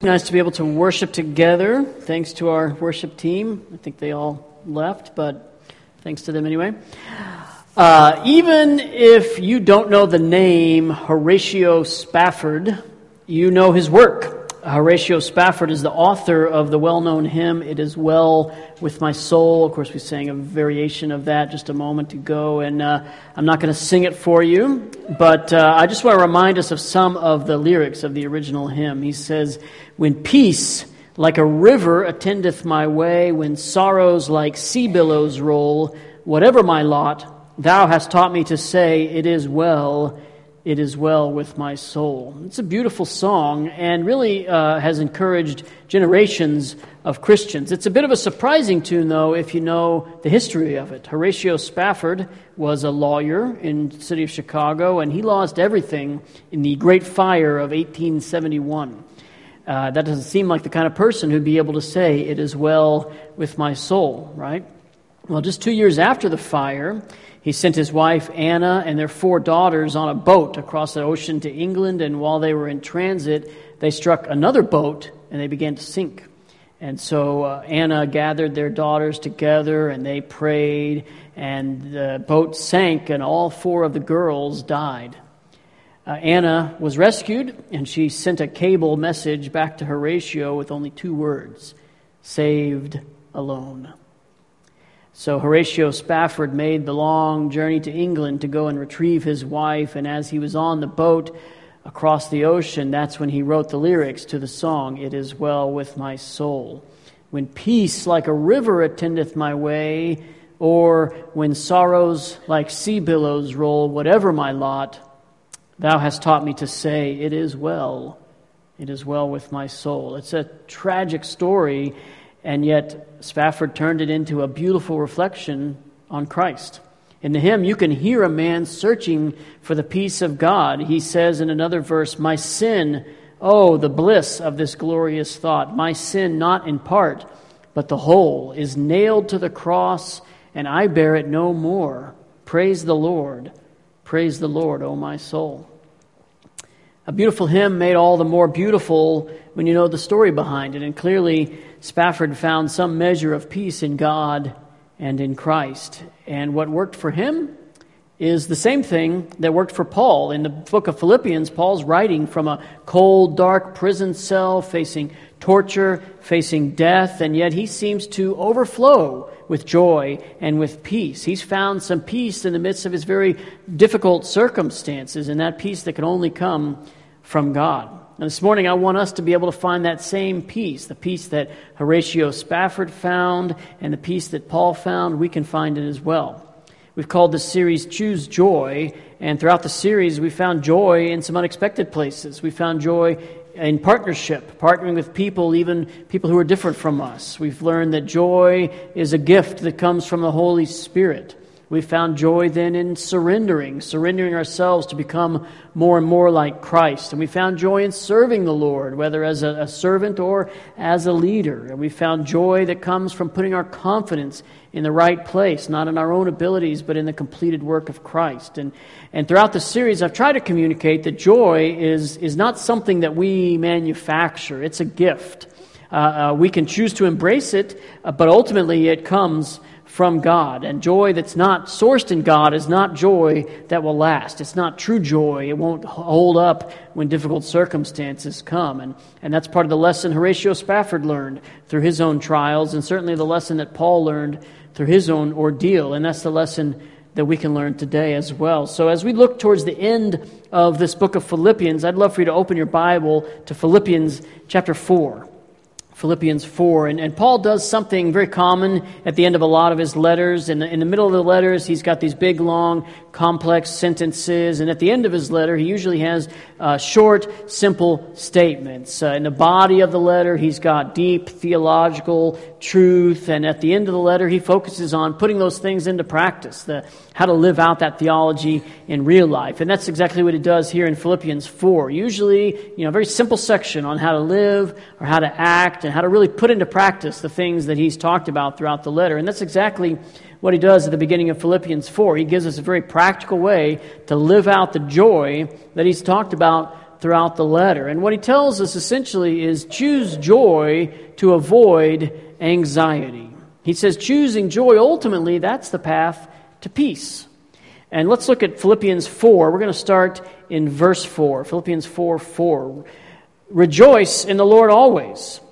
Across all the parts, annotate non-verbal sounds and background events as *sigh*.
Nice to be able to worship together. Thanks to our worship team. I think they all left, but thanks to them anyway. Uh, even if you don't know the name Horatio Spafford, you know his work. Horatio Spafford is the author of the well known hymn, It Is Well With My Soul. Of course, we sang a variation of that just a moment ago, and uh, I'm not going to sing it for you, but uh, I just want to remind us of some of the lyrics of the original hymn. He says, When peace like a river attendeth my way, when sorrows like sea billows roll, whatever my lot, thou hast taught me to say, It is well it is well with my soul. It's a beautiful song and really uh, has encouraged generations of Christians. It's a bit of a surprising tune, though, if you know the history of it. Horatio Spafford was a lawyer in the city of Chicago, and he lost everything in the Great Fire of 1871. Uh, that doesn't seem like the kind of person who'd be able to say, It is well with my soul, right? Well, just two years after the fire, he sent his wife Anna and their four daughters on a boat across the ocean to England, and while they were in transit, they struck another boat and they began to sink. And so uh, Anna gathered their daughters together and they prayed, and the boat sank, and all four of the girls died. Uh, Anna was rescued, and she sent a cable message back to Horatio with only two words saved alone. So Horatio Spafford made the long journey to England to go and retrieve his wife, and as he was on the boat across the ocean, that's when he wrote the lyrics to the song, It Is Well With My Soul. When peace like a river attendeth my way, or when sorrows like sea billows roll, whatever my lot, thou hast taught me to say, It is well. It is well with my soul. It's a tragic story and yet Spafford turned it into a beautiful reflection on Christ. In the hymn, you can hear a man searching for the peace of God. He says in another verse, My sin, oh, the bliss of this glorious thought. My sin, not in part, but the whole, is nailed to the cross, and I bear it no more. Praise the Lord. Praise the Lord, O my soul. A beautiful hymn made all the more beautiful when you know the story behind it. And clearly, Spafford found some measure of peace in God and in Christ. And what worked for him is the same thing that worked for Paul. In the book of Philippians, Paul's writing from a cold, dark prison cell, facing torture, facing death, and yet he seems to overflow with joy and with peace. He's found some peace in the midst of his very difficult circumstances, and that peace that can only come from God. And this morning, I want us to be able to find that same peace, the peace that Horatio Spafford found and the peace that Paul found, we can find it as well. We've called this series Choose Joy, and throughout the series, we found joy in some unexpected places. We found joy in partnership, partnering with people, even people who are different from us. We've learned that joy is a gift that comes from the Holy Spirit. We found joy then in surrendering, surrendering ourselves to become more and more like Christ. And we found joy in serving the Lord, whether as a, a, servant or as a leader. And we found joy that comes from putting our confidence in the right place, not in our own abilities, but in the completed work of Christ. And, and throughout the series, I've tried to communicate that joy is, is not something that we manufacture, it's a gift. Uh, uh, we can choose to embrace it, uh, but ultimately it comes from God. And joy that's not sourced in God is not joy that will last. It's not true joy. It won't hold up when difficult circumstances come. And, and that's part of the lesson Horatio Spafford learned through his own trials, and certainly the lesson that Paul learned through his own ordeal. And that's the lesson that we can learn today as well. So, as we look towards the end of this book of Philippians, I'd love for you to open your Bible to Philippians chapter 4. Philippians 4. And, and Paul does something very common at the end of a lot of his letters. In the, in the middle of the letters, he's got these big, long, complex sentences. And at the end of his letter, he usually has uh, short, simple statements. Uh, in the body of the letter, he's got deep theological truth. And at the end of the letter, he focuses on putting those things into practice, the, how to live out that theology in real life. And that's exactly what he does here in Philippians 4. Usually, you know, a very simple section on how to live or how to act and how to really put into practice the things that he's talked about throughout the letter. And that's exactly what he does at the beginning of Philippians 4. He gives us a very practical way to live out the joy that he's talked about throughout the letter. And what he tells us essentially is choose joy to avoid anxiety. He says choosing joy, ultimately, that's the path to peace. And let's look at Philippians 4. We're going to start in verse 4. Philippians 4 4. Rejoice in the Lord always.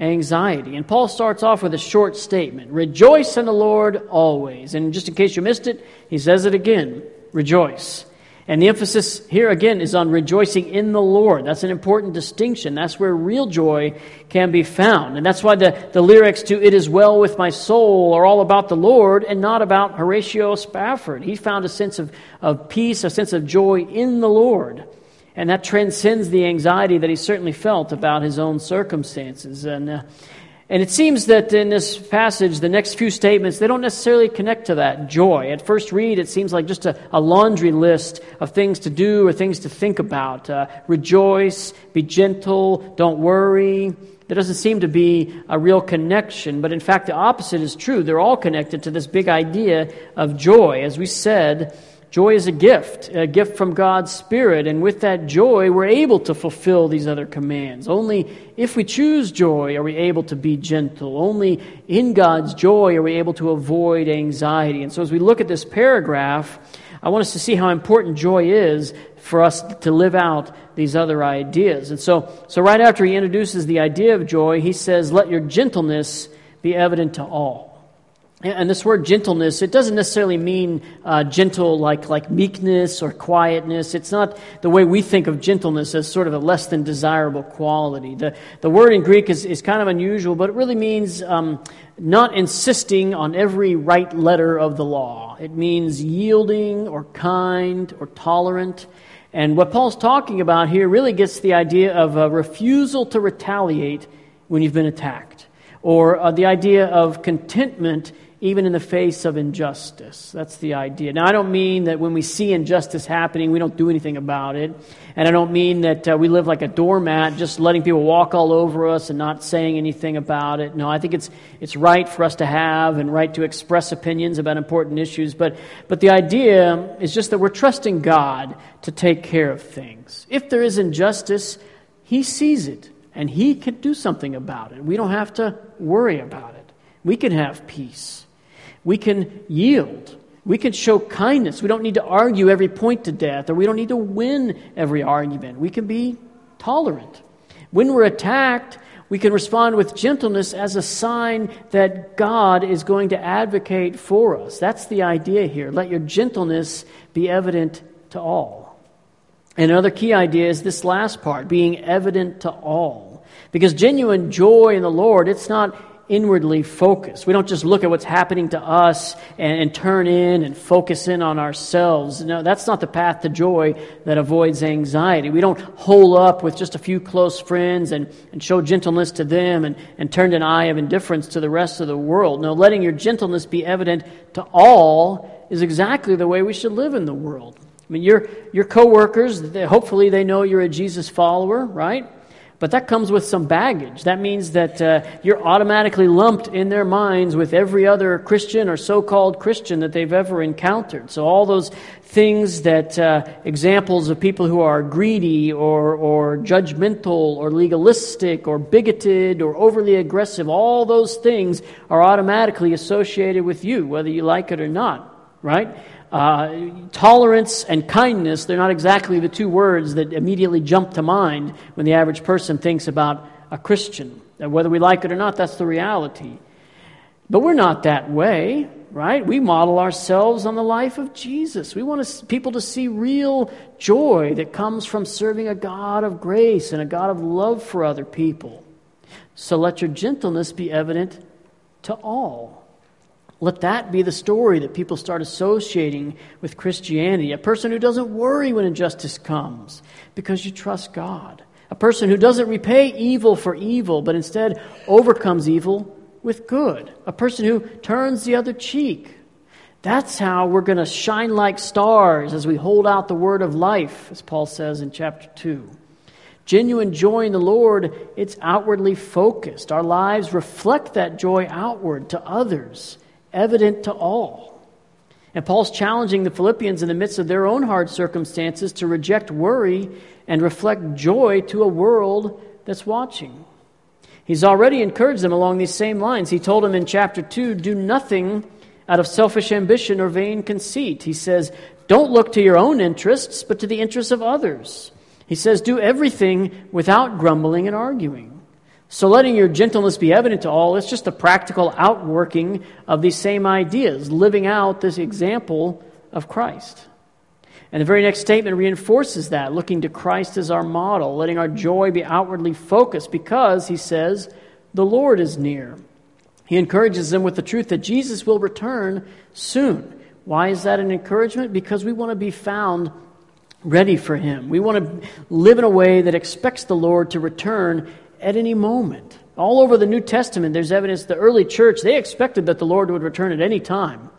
anxiety. And Paul starts off with a short statement Rejoice in the Lord always. And just in case you missed it, he says it again Rejoice. And the emphasis here again is on rejoicing in the Lord. That's an important distinction. That's where real joy can be found. And that's why the, the lyrics to It Is Well With My Soul are all about the Lord and not about Horatio Spafford. He found a sense of, of peace, a sense of joy in the Lord. And that transcends the anxiety that he certainly felt about his own circumstances. And, uh, and it seems that in this passage, the next few statements, they don't necessarily connect to that joy. At first read, it seems like just a, a laundry list of things to do or things to think about. Uh, rejoice, be gentle, don't worry. There doesn't seem to be a real connection, but in fact, the opposite is true. They're all connected to this big idea of joy. As we said, Joy is a gift, a gift from God's Spirit, and with that joy, we're able to fulfill these other commands. Only if we choose joy are we able to be gentle. Only in God's joy are we able to avoid anxiety. And so, as we look at this paragraph, I want us to see how important joy is for us to live out these other ideas. And so, so right after he introduces the idea of joy, he says, Let your gentleness be evident to all. And this word gentleness, it doesn't necessarily mean uh, gentle like, like meekness or quietness. It's not the way we think of gentleness as sort of a less than desirable quality. The, the word in Greek is, is kind of unusual, but it really means um, not insisting on every right letter of the law. It means yielding or kind or tolerant. And what Paul's talking about here really gets the idea of a refusal to retaliate when you've been attacked, or uh, the idea of contentment even in the face of injustice. That's the idea. Now, I don't mean that when we see injustice happening, we don't do anything about it. And I don't mean that uh, we live like a doormat, just letting people walk all over us and not saying anything about it. No, I think it's, it's right for us to have and right to express opinions about important issues. But, but the idea is just that we're trusting God to take care of things. If there is injustice, He sees it and He can do something about it. We don't have to worry about it. We can have peace. We can yield. We can show kindness. We don't need to argue every point to death, or we don't need to win every argument. We can be tolerant. When we're attacked, we can respond with gentleness as a sign that God is going to advocate for us. That's the idea here. Let your gentleness be evident to all. And another key idea is this last part being evident to all. Because genuine joy in the Lord, it's not inwardly focused. We don't just look at what's happening to us and, and, turn in and focus in on ourselves. No, that's not the path to joy that avoids anxiety. We don't hole up with just a few close friends and, and show gentleness to them and, and turn an eye of indifference to the rest of the world. No, letting your gentleness be evident to all is exactly the way we should live in the world. I mean, your, your coworkers, hopefully they know you're a Jesus follower, right? But that comes with some baggage. That means that uh, you're automatically lumped in their minds with every other Christian or so called Christian that they've ever encountered. So, all those things that uh, examples of people who are greedy or, or judgmental or legalistic or bigoted or overly aggressive, all those things are automatically associated with you, whether you like it or not, right? Uh, tolerance and kindness, they're not exactly the two words that immediately jump to mind when the average person thinks about a Christian. Whether we like it or not, that's the reality. But we're not that way, right? We model ourselves on the life of Jesus. We want to, people to see real joy that comes from serving a God of grace and a God of love for other people. So let your gentleness be evident to all. Let that be the story that people start associating with Christianity. A person who doesn't worry when injustice comes because you trust God. A person who doesn't repay evil for evil, but instead overcomes evil with good, a person who turns the other cheek. That's how we're going to shine like stars as we hold out the word of life, as Paul says in chapter 2. Genuine joy in the Lord, it's outwardly focused. Our lives reflect that joy outward to others, evident to all. And Paul's challenging the Philippians in the midst of their own hard circumstances to reject worry and reflect joy to a world that's watching. He's already encouraged them along these same lines. He told them in chapter 2 do nothing out of selfish ambition or vain conceit. He says, don't look to your own interests, but to the interests of others. He says, do everything without grumbling and arguing. So letting your gentleness be evident to all, it's just a practical outworking of these same ideas, living out this example of Christ. And the very next statement reinforces that, looking to Christ as our model, letting our joy be outwardly focused because, he says, the Lord is near. He encourages them with the truth that Jesus will return soon. Why is that an encouragement? Because we want to be found ready for Him. We want to live in a way that expects the Lord to return at any moment. All over the New Testament, there's evidence the early church, they expected that the Lord would return at any time.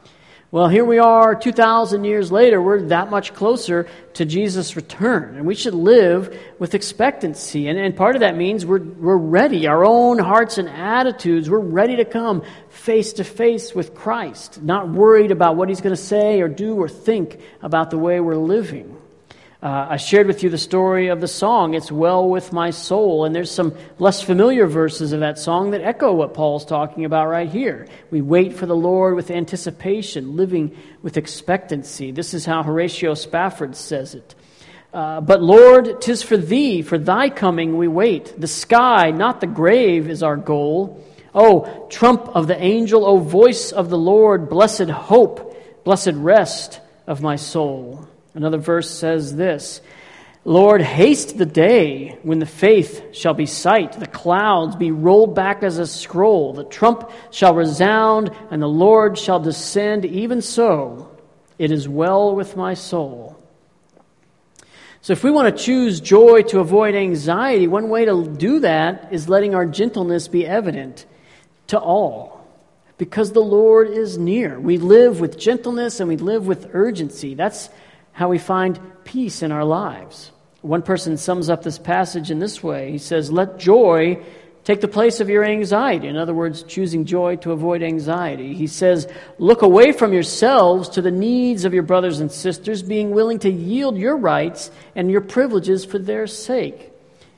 Well, here we are 2,000 years later. We're that much closer to Jesus' return. And we should live with expectancy. And, and part of that means we're, we're ready. Our own hearts and attitudes, we're ready to come face to face with Christ, not worried about what he's going to say or do or think about the way we're living. Uh, I shared with you the story of the song, It's Well With My Soul, and there's some less familiar verses of that song that echo what Paul's talking about right here. We wait for the Lord with anticipation, living with expectancy. This is how Horatio Spafford says it. Uh, but Lord, tis for thee, for thy coming we wait. The sky, not the grave, is our goal. O trump of the angel, O voice of the Lord, blessed hope, blessed rest of my soul. Another verse says this Lord, haste the day when the faith shall be sight, the clouds be rolled back as a scroll, the trump shall resound, and the Lord shall descend. Even so, it is well with my soul. So, if we want to choose joy to avoid anxiety, one way to do that is letting our gentleness be evident to all. Because the Lord is near. We live with gentleness and we live with urgency. That's how we find peace in our lives. One person sums up this passage in this way He says, Let joy take the place of your anxiety. In other words, choosing joy to avoid anxiety. He says, Look away from yourselves to the needs of your brothers and sisters, being willing to yield your rights and your privileges for their sake.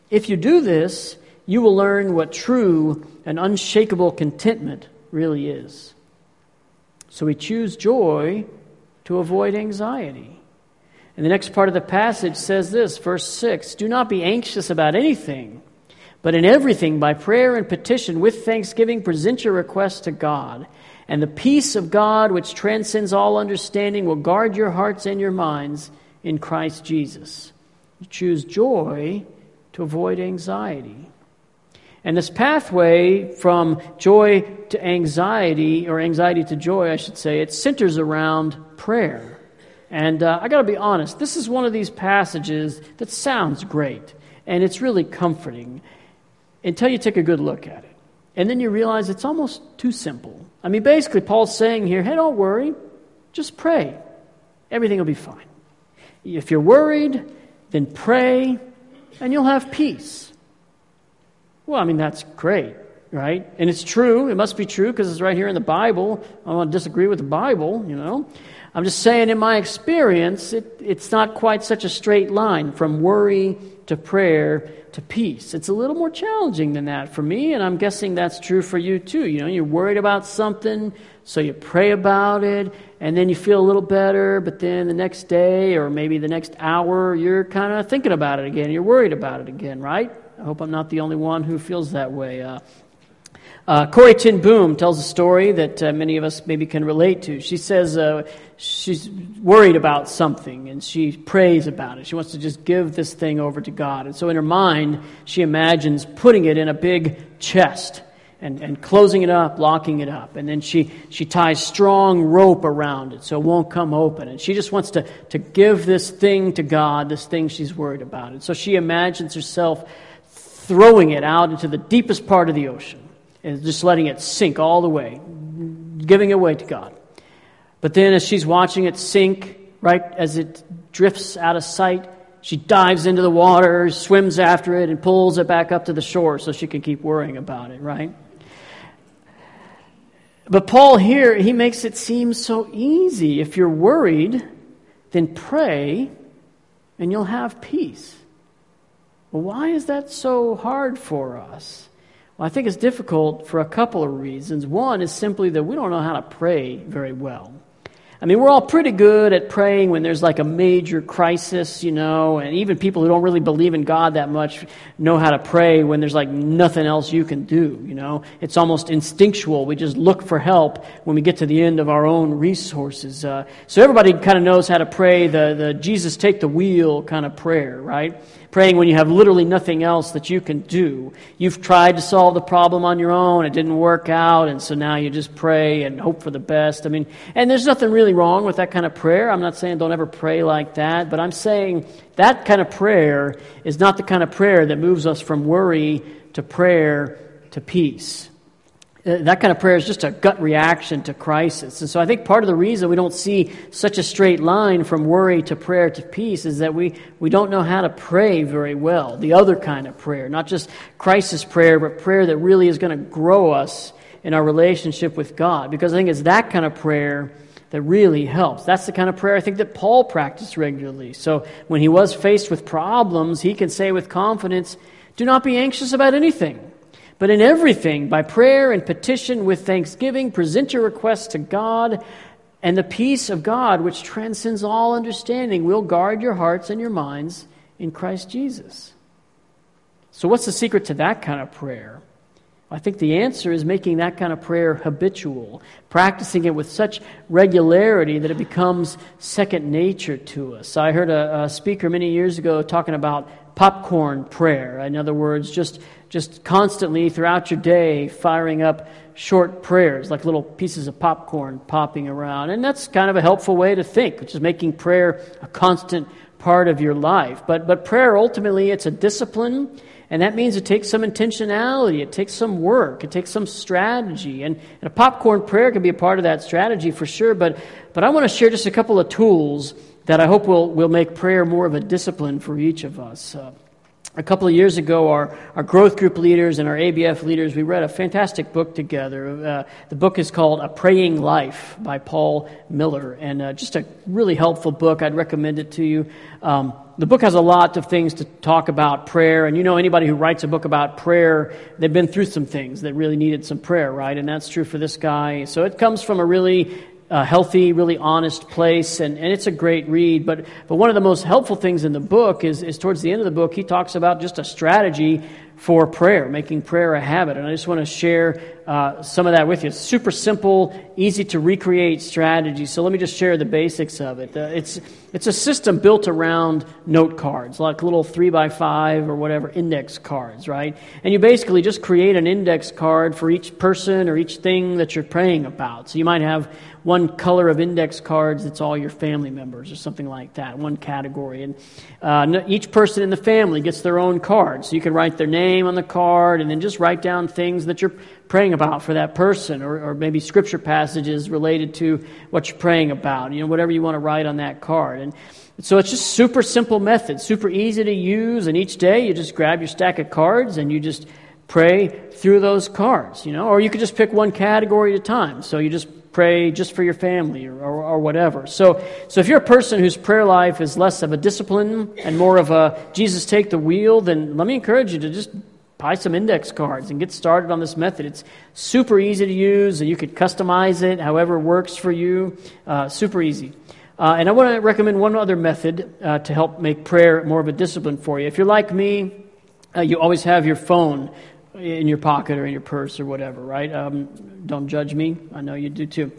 If you do this, you will learn what true and unshakable contentment really is. So we choose joy to avoid anxiety. And the next part of the passage says this, verse 6 Do not be anxious about anything, but in everything, by prayer and petition, with thanksgiving, present your requests to God. And the peace of God, which transcends all understanding, will guard your hearts and your minds in Christ Jesus. You choose joy to avoid anxiety. And this pathway from joy to anxiety, or anxiety to joy, I should say, it centers around prayer. And uh, I got to be honest, this is one of these passages that sounds great and it's really comforting until you take a good look at it. And then you realize it's almost too simple. I mean, basically, Paul's saying here hey, don't worry, just pray. Everything will be fine. If you're worried, then pray and you'll have peace. Well, I mean, that's great, right? And it's true. It must be true because it's right here in the Bible. I don't want to disagree with the Bible, you know. I'm just saying, in my experience, it, it's not quite such a straight line from worry to prayer to peace. It's a little more challenging than that for me, and I'm guessing that's true for you too. You know, you're worried about something, so you pray about it, and then you feel a little better, but then the next day or maybe the next hour, you're kind of thinking about it again. You're worried about it again, right? I hope I'm not the only one who feels that way. Uh, uh, Corrie ten Boom tells a story that uh, many of us maybe can relate to. She says uh, she's worried about something and she prays about it. She wants to just give this thing over to God. And so in her mind, she imagines putting it in a big chest and, and closing it up, locking it up. And then she, she ties strong rope around it so it won't come open. And she just wants to, to give this thing to God, this thing she's worried about. And so she imagines herself throwing it out into the deepest part of the ocean and just letting it sink all the way, giving it away to God. But then as she's watching it sink, right, as it drifts out of sight, she dives into the water, swims after it, and pulls it back up to the shore so she can keep worrying about it, right? But Paul here, he makes it seem so easy. If you're worried, then pray and you'll have peace. Well, why is that so hard for us? I think it's difficult for a couple of reasons. One is simply that we don't know how to pray very well. I mean, we're all pretty good at praying when there's like a major crisis, you know, and even people who don't really believe in God that much know how to pray when there's like nothing else you can do, you know. It's almost instinctual. We just look for help when we get to the end of our own resources. Uh, so everybody kind of knows how to pray the, the Jesus take the wheel kind of prayer, right? Praying when you have literally nothing else that you can do. You've tried to solve the problem on your own, it didn't work out, and so now you just pray and hope for the best. I mean, and there's nothing really wrong with that kind of prayer. I'm not saying don't ever pray like that, but I'm saying that kind of prayer is not the kind of prayer that moves us from worry to prayer to peace. Uh, that kind of prayer is just a gut reaction to crisis. And so I think part of the reason we don't see such a straight line from worry to prayer to peace is that we, we don't know how to pray very well. The other kind of prayer, not just crisis prayer, but prayer that really is going to grow us in our relationship with God. Because I think it's that kind of prayer that really helps. That's the kind of prayer I think that Paul practiced regularly. So when he was faced with problems, he can say with confidence, Do not be anxious about anything. But in everything, by prayer and petition with thanksgiving, present your requests to God, and the peace of God, which transcends all understanding, will guard your hearts and your minds in Christ Jesus. So, what's the secret to that kind of prayer? I think the answer is making that kind of prayer habitual, practicing it with such regularity that it becomes second nature to us. I heard a, a speaker many years ago talking about popcorn prayer. In other words, just, just constantly throughout your day firing up short prayers, like little pieces of popcorn popping around. And that's kind of a helpful way to think, which is making prayer a constant part of your life. But, but prayer, ultimately, it's a discipline. And that means it takes some intentionality, it takes some work, it takes some strategy. And, and a popcorn prayer can be a part of that strategy for sure. But, but I want to share just a couple of tools that I hope will, will make prayer more of a discipline for each of us. Uh, a couple of years ago, our, our growth group leaders and our ABF leaders, we read a fantastic book together. Uh, the book is called A Praying Life by Paul Miller, and uh, just a really helpful book. I'd recommend it to you. Um, the book has a lot of things to talk about prayer, and you know, anybody who writes a book about prayer, they've been through some things that really needed some prayer, right? And that's true for this guy. So it comes from a really a healthy, really honest place, and, and it's a great read. But, but one of the most helpful things in the book is, is towards the end of the book, he talks about just a strategy for prayer, making prayer a habit. And I just want to share uh, some of that with you. It's super simple, easy to recreate strategy. So let me just share the basics of it. Uh, it's, it's a system built around note cards, like little three by five or whatever index cards, right? And you basically just create an index card for each person or each thing that you're praying about. So you might have one color of index cards that's all your family members or something like that, one category. And uh, each person in the family gets their own card. So you can write their name on the card and then just write down things that you're praying about for that person or, or maybe scripture passages related to what you're praying about, you know, whatever you want to write on that card. And so it's just super simple method, super easy to use. And each day you just grab your stack of cards and you just pray through those cards, you know, or you could just pick one category at a time. So you just pray just for your family or, or, or, whatever. So, so if you're a person whose prayer life is less of a discipline and more of a Jesus take the wheel, then let me encourage you to just buy some index cards and get started on this method. It's super easy to use, and you could customize it however works for you. Uh, super easy. Uh, and I want to recommend one other method uh, to help make prayer more of a discipline for you. If you're like me, uh, you always have your phone in your pocket or in your purse or whatever, right? Um, don't judge me. I know you do too.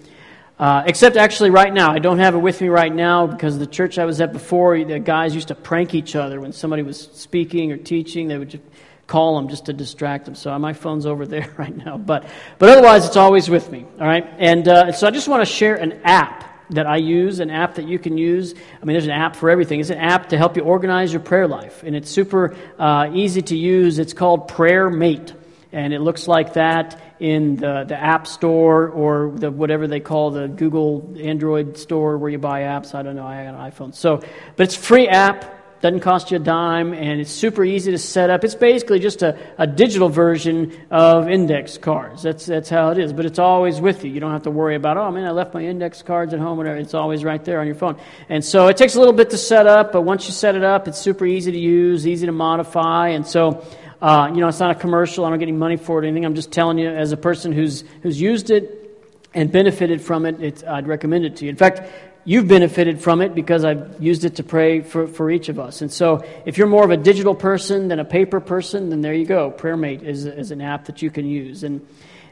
Uh, except actually, right now, I don't have it with me right now because the church I was at before, the guys used to prank each other when somebody was speaking or teaching. They would just call them just to distract them. So my phone's over *laughs* there right now, but but otherwise, it's always with me. All right, and uh, so I just want to share an app that I use, an app that you can use. I mean, there's an app for everything. It's an app to help you organize your prayer life, and it's super uh, easy to use. It's called PrayerMate. and it looks like that in the, the App Store or the whatever they call the Google Android store where you buy apps. I don't know. I got an iPhone. So, but it's free app. Doesn't cost you a dime, and it's super easy to set up. It's basically just a, a digital version of index cards. That's, that's how it is, but it's always with you. You don't have to worry about, oh man, I left my index cards at home, whatever. It's always right there on your phone. And so it takes a little bit to set up, but once you set it up, it's super easy to use, easy to modify, and so uh, you know, it's not a commercial. I don't get any money for it or anything. I'm just telling you, as a person who's, who's used it and benefited from it, I'd recommend it to you. In fact, you've benefited from it because I've used it to pray for, for each of us. And so, if you're more of a digital person than a paper person, then there you go. PrayerMate is, is an app that you can use. And,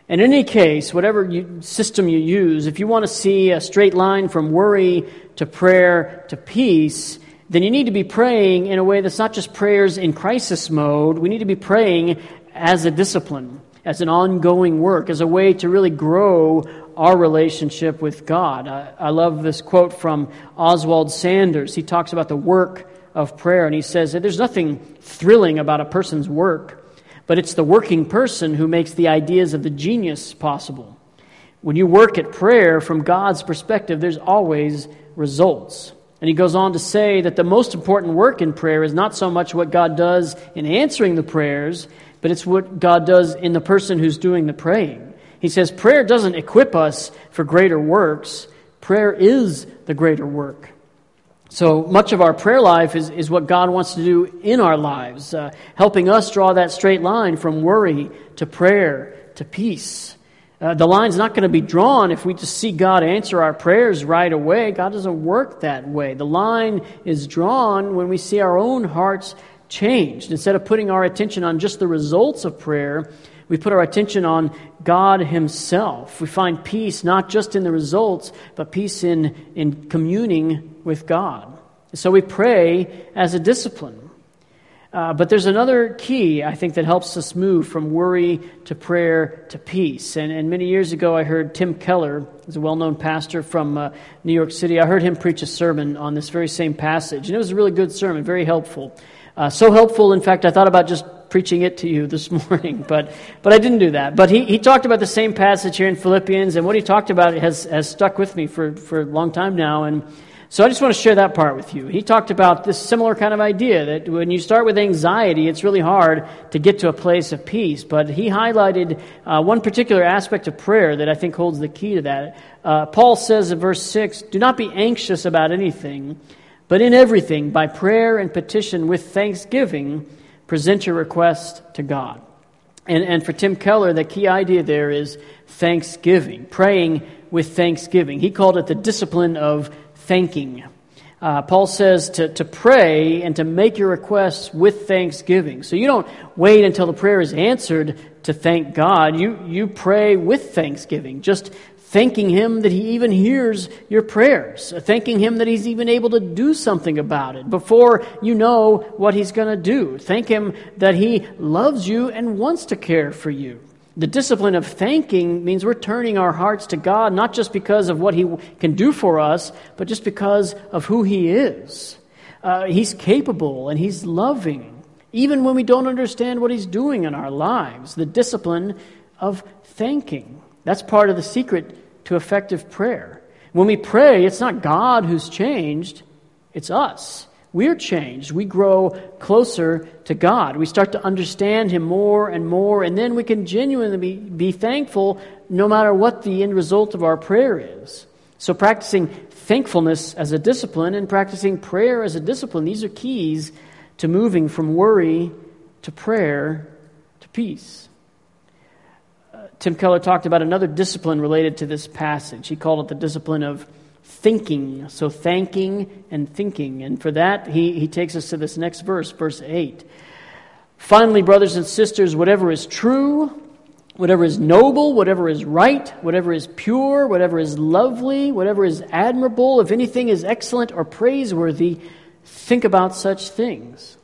and in any case, whatever you, system you use, if you want to see a straight line from worry to prayer to peace, then you need to be praying in a way that's not just prayers in crisis mode. We need to be praying as a discipline, as an ongoing work, as a way to really grow our relationship with God. I, I love this quote from Oswald Sanders. He talks about the work of prayer, and he says that there's nothing thrilling about a person's work, but it's the working person who makes the ideas of the genius possible. When you work at prayer from God's perspective, there's always results. And he goes on to say that the most important work in prayer is not so much what God does in answering the prayers, but it's what God does in the person who's doing the praying. He says prayer doesn't equip us for greater works, prayer is the greater work. So much of our prayer life is, is what God wants to do in our lives, uh, helping us draw that straight line from worry to prayer to peace. Uh, the line's not going to be drawn if we just see God answer our prayers right away. God doesn't work that way. The line is drawn when we see our own hearts changed. Instead of putting our attention on just the results of prayer, we put our attention on God Himself. We find peace not just in the results, but peace in, in communing with God. So we pray as a discipline. Uh, but there's another key, I think, that helps us move from worry to prayer to peace. And, and many years ago, I heard Tim Keller, who's a well known pastor from uh, New York City, I heard him preach a sermon on this very same passage. And it was a really good sermon, very helpful. Uh, so helpful, in fact, I thought about just preaching it to you this *laughs* morning, but, but I didn't do that. But he, he talked about the same passage here in Philippians, and what he talked about has, has stuck with me for, for a long time now. And so I just want to share that part with you. He talked about this similar kind of idea that when you start with anxiety, it's really hard to get to a place of peace. But he highlighted uh, one particular aspect of prayer that I think holds the key to that. Uh, Paul says in verse 6 Do not be anxious about anything but in everything, by prayer and petition with thanksgiving, present your request to God. And, and for Tim Keller, the key idea there is thanksgiving, praying with thanksgiving. He called it the discipline of thanking. Uh, Paul says to, to pray and to make your requests with thanksgiving. So you don't wait until the prayer is answered to thank God. You, you pray with thanksgiving. Just thanking Him that He even hears your prayers, thanking Him that He's even able to do something about it before you know what He's going to do. Thank Him that He loves you and wants to care for you. The discipline of thanking means we're turning our hearts to God, not just because of what He can do for us, but just because of who He is. Uh, he's capable and He's loving, even when we don't understand what He's doing in our lives. The discipline of thanking. That's part of the secret to effective prayer. When we pray, it's not God who's changed, it's us. We're changed. We grow closer to God. We start to understand Him more and more, and then we can genuinely be, be thankful no matter what the end result of our prayer is. So, practicing thankfulness as a discipline and practicing prayer as a discipline, these are keys to moving from worry to prayer to peace. Tim Keller talked about another discipline related to this passage. He called it the discipline of thinking. So, thanking and thinking. And for that, he, he takes us to this next verse, verse 8. Finally, brothers and sisters, whatever is true, whatever is noble, whatever is right, whatever is pure, whatever is lovely, whatever is admirable, if anything is excellent or praiseworthy, think about such things.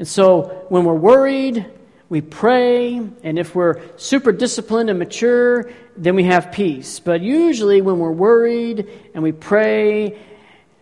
And so, when we're worried, we pray, and if we're super disciplined and mature, then we have peace. But usually, when we're worried and we pray,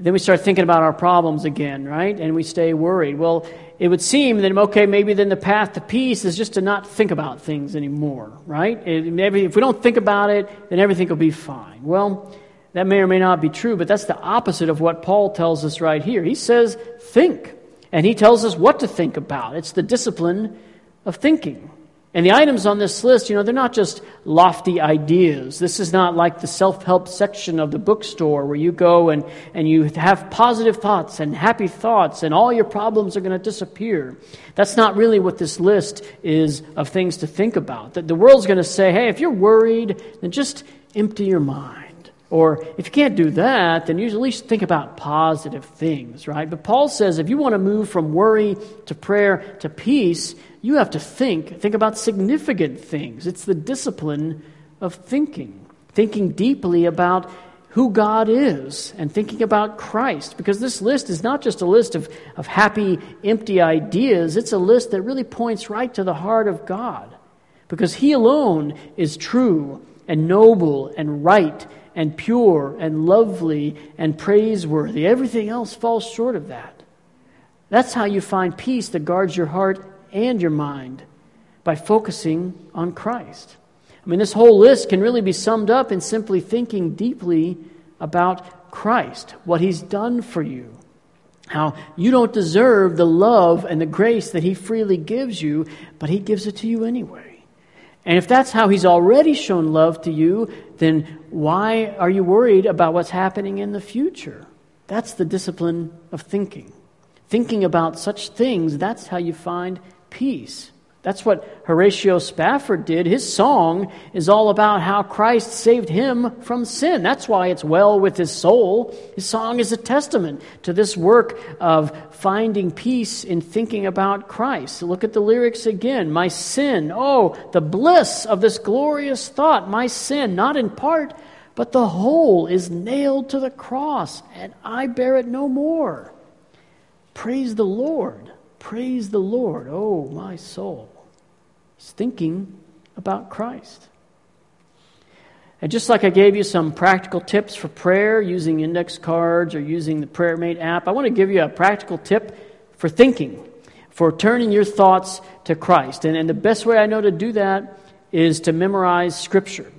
then we start thinking about our problems again, right? And we stay worried. Well, it would seem that, okay, maybe then the path to peace is just to not think about things anymore, right? If we don't think about it, then everything will be fine. Well, that may or may not be true, but that's the opposite of what Paul tells us right here. He says, think. And he tells us what to think about. It's the discipline of thinking. And the items on this list, you know, they're not just lofty ideas. This is not like the self help section of the bookstore where you go and, and you have positive thoughts and happy thoughts and all your problems are going to disappear. That's not really what this list is of things to think about. That the world's going to say, hey, if you're worried, then just empty your mind. Or if you can't do that, then you at least think about positive things, right? But Paul says if you want to move from worry to prayer to peace, you have to think. Think about significant things. It's the discipline of thinking, thinking deeply about who God is and thinking about Christ. Because this list is not just a list of, of happy, empty ideas, it's a list that really points right to the heart of God. Because He alone is true and noble and right and pure and lovely and praiseworthy. Everything else falls short of that. That's how you find peace that guards your heart and your mind by focusing on Christ. I mean, this whole list can really be summed up in simply thinking deeply about Christ, what He's done for you, how you don't deserve the love and the grace that He freely gives you, but He gives it to you anyway. And if that's how he's already shown love to you, then why are you worried about what's happening in the future? That's the discipline of thinking. Thinking about such things, that's how you find peace. That's what Horatio Spafford did. His song is all about how Christ saved him from sin. That's why it's well with his soul. His song is a testament to this work of finding peace in thinking about Christ. Look at the lyrics again. My sin, oh, the bliss of this glorious thought. My sin, not in part, but the whole, is nailed to the cross, and I bear it no more. Praise the Lord. Praise the Lord, oh my soul. He's thinking about Christ. And just like I gave you some practical tips for prayer using index cards or using the PrayerMate app, I want to give you a practical tip for thinking, for turning your thoughts to Christ. And, and the best way I know to do that is to memorize Scripture.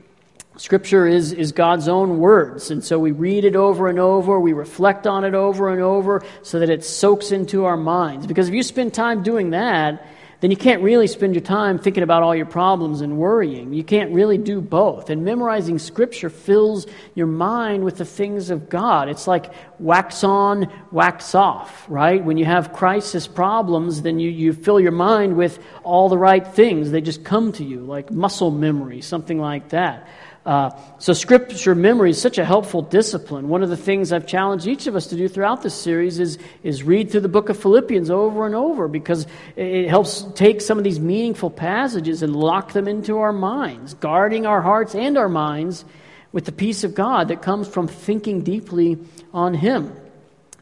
Scripture is, is God's own words, and so we read it over and over, we reflect on it over and over so that it soaks into our minds. Because if you spend time doing that, then you can't really spend your time thinking about all your problems and worrying. You can't really do both. And memorizing Scripture fills your mind with the things of God. It's like wax on, wax off, right? When you have crisis problems, then you, you fill your mind with all the right things. They just come to you, like muscle memory, something like that. Uh, so, scripture memory is such a helpful discipline. One of the things I've challenged each of us to do throughout this series is, is read through the book of Philippians over and over because it helps take some of these meaningful passages and lock them into our minds, guarding our hearts and our minds with the peace of God that comes from thinking deeply on Him.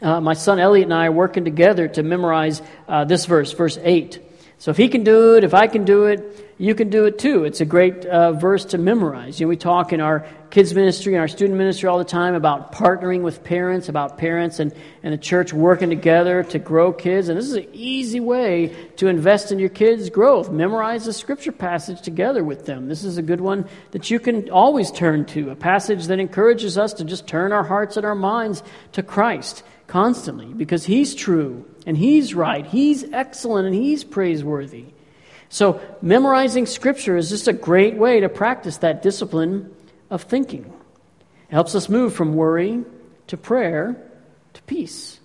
Uh, my son Elliot and I are working together to memorize uh, this verse, verse 8. So if he can do it, if I can do it, you can do it too. It's a great uh, verse to memorize. You know, we talk in our kids ministry and our student ministry all the time about partnering with parents, about parents and, and the church working together to grow kids. And this is an easy way to invest in your kids' growth. Memorize a scripture passage together with them. This is a good one that you can always turn to, a passage that encourages us to just turn our hearts and our minds to Christ constantly because He's true and He's right, He's excellent, and He's praiseworthy. So, memorizing Scripture is just a great way to practice that discipline of thinking. It helps us move from worry to prayer to peace.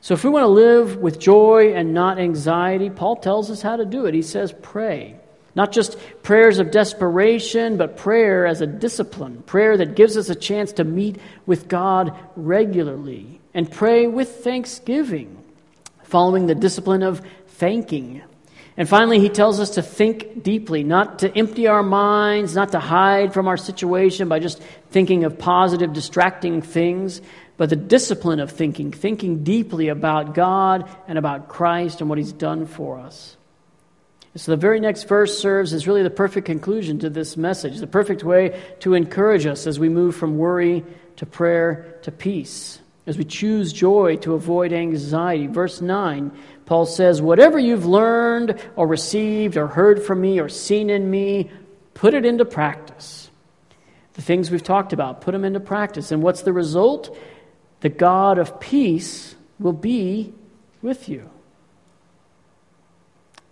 So, if we want to live with joy and not anxiety, Paul tells us how to do it. He says, pray. Not just prayers of desperation, but prayer as a discipline, prayer that gives us a chance to meet with God regularly, and pray with thanksgiving, following the discipline of thanking and finally, he tells us to think deeply, not to empty our minds, not to hide from our situation by just thinking of positive, distracting things, but the discipline of thinking, thinking deeply about God and about Christ and what he's done for us. So the very next verse serves as really the perfect conclusion to this message, the perfect way to encourage us as we move from worry to prayer to peace, as we choose joy to avoid anxiety. Verse 9, Paul says, Whatever you've learned or received or heard from me or seen in me, put it into practice. The things we've talked about, put them into practice. And what's the result? The God of peace will be with you.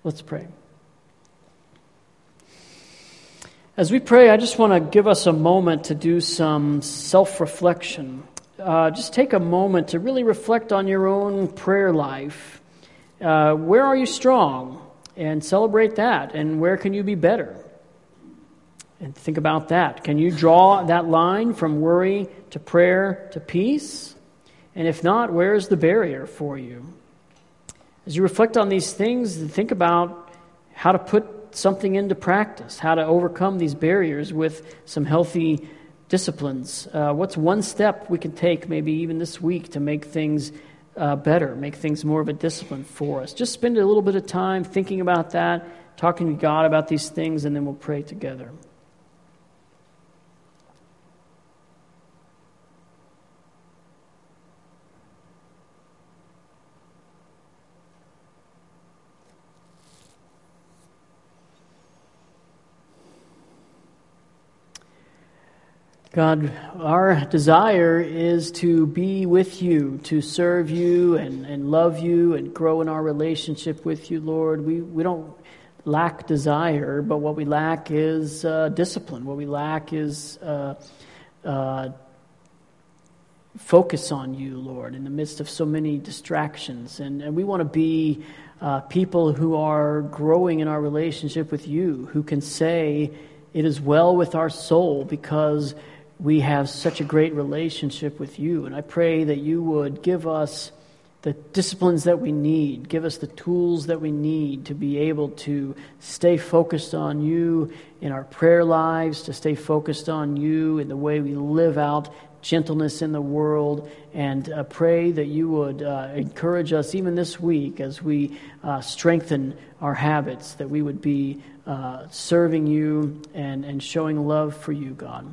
Let's pray. As we pray, I just want to give us a moment to do some self reflection. Uh, just take a moment to really reflect on your own prayer life. Uh, where are you strong? And celebrate that. And where can you be better? And think about that. Can you draw that line from worry to prayer to peace? And if not, where's the barrier for you? As you reflect on these things, think about how to put something into practice, how to overcome these barriers with some healthy disciplines. Uh, what's one step we can take, maybe even this week, to make things uh, better, make things more of a discipline for us? Just spend a little bit of time thinking about that, talking to God about these things, and then we'll pray together. God, our desire is to be with you, to serve you and, and love you and grow in our relationship with you, Lord. We, we don't lack desire, but what we lack is uh, discipline. What we lack is uh, uh, focus on you, Lord, in the midst of so many distractions. And, and we want to be uh, people who are growing in our relationship with you, who can say, It is well with our soul because we have such a great relationship with you. And I pray that you would give us the disciplines that we need, give us the tools that we need to be able to stay focused on you in our prayer lives, to stay focused on you in the way we live out gentleness in the world, and uh, pray that you would uh, encourage us even this week as we uh, strengthen our habits, that we would be uh, serving you and, and showing love for you, God.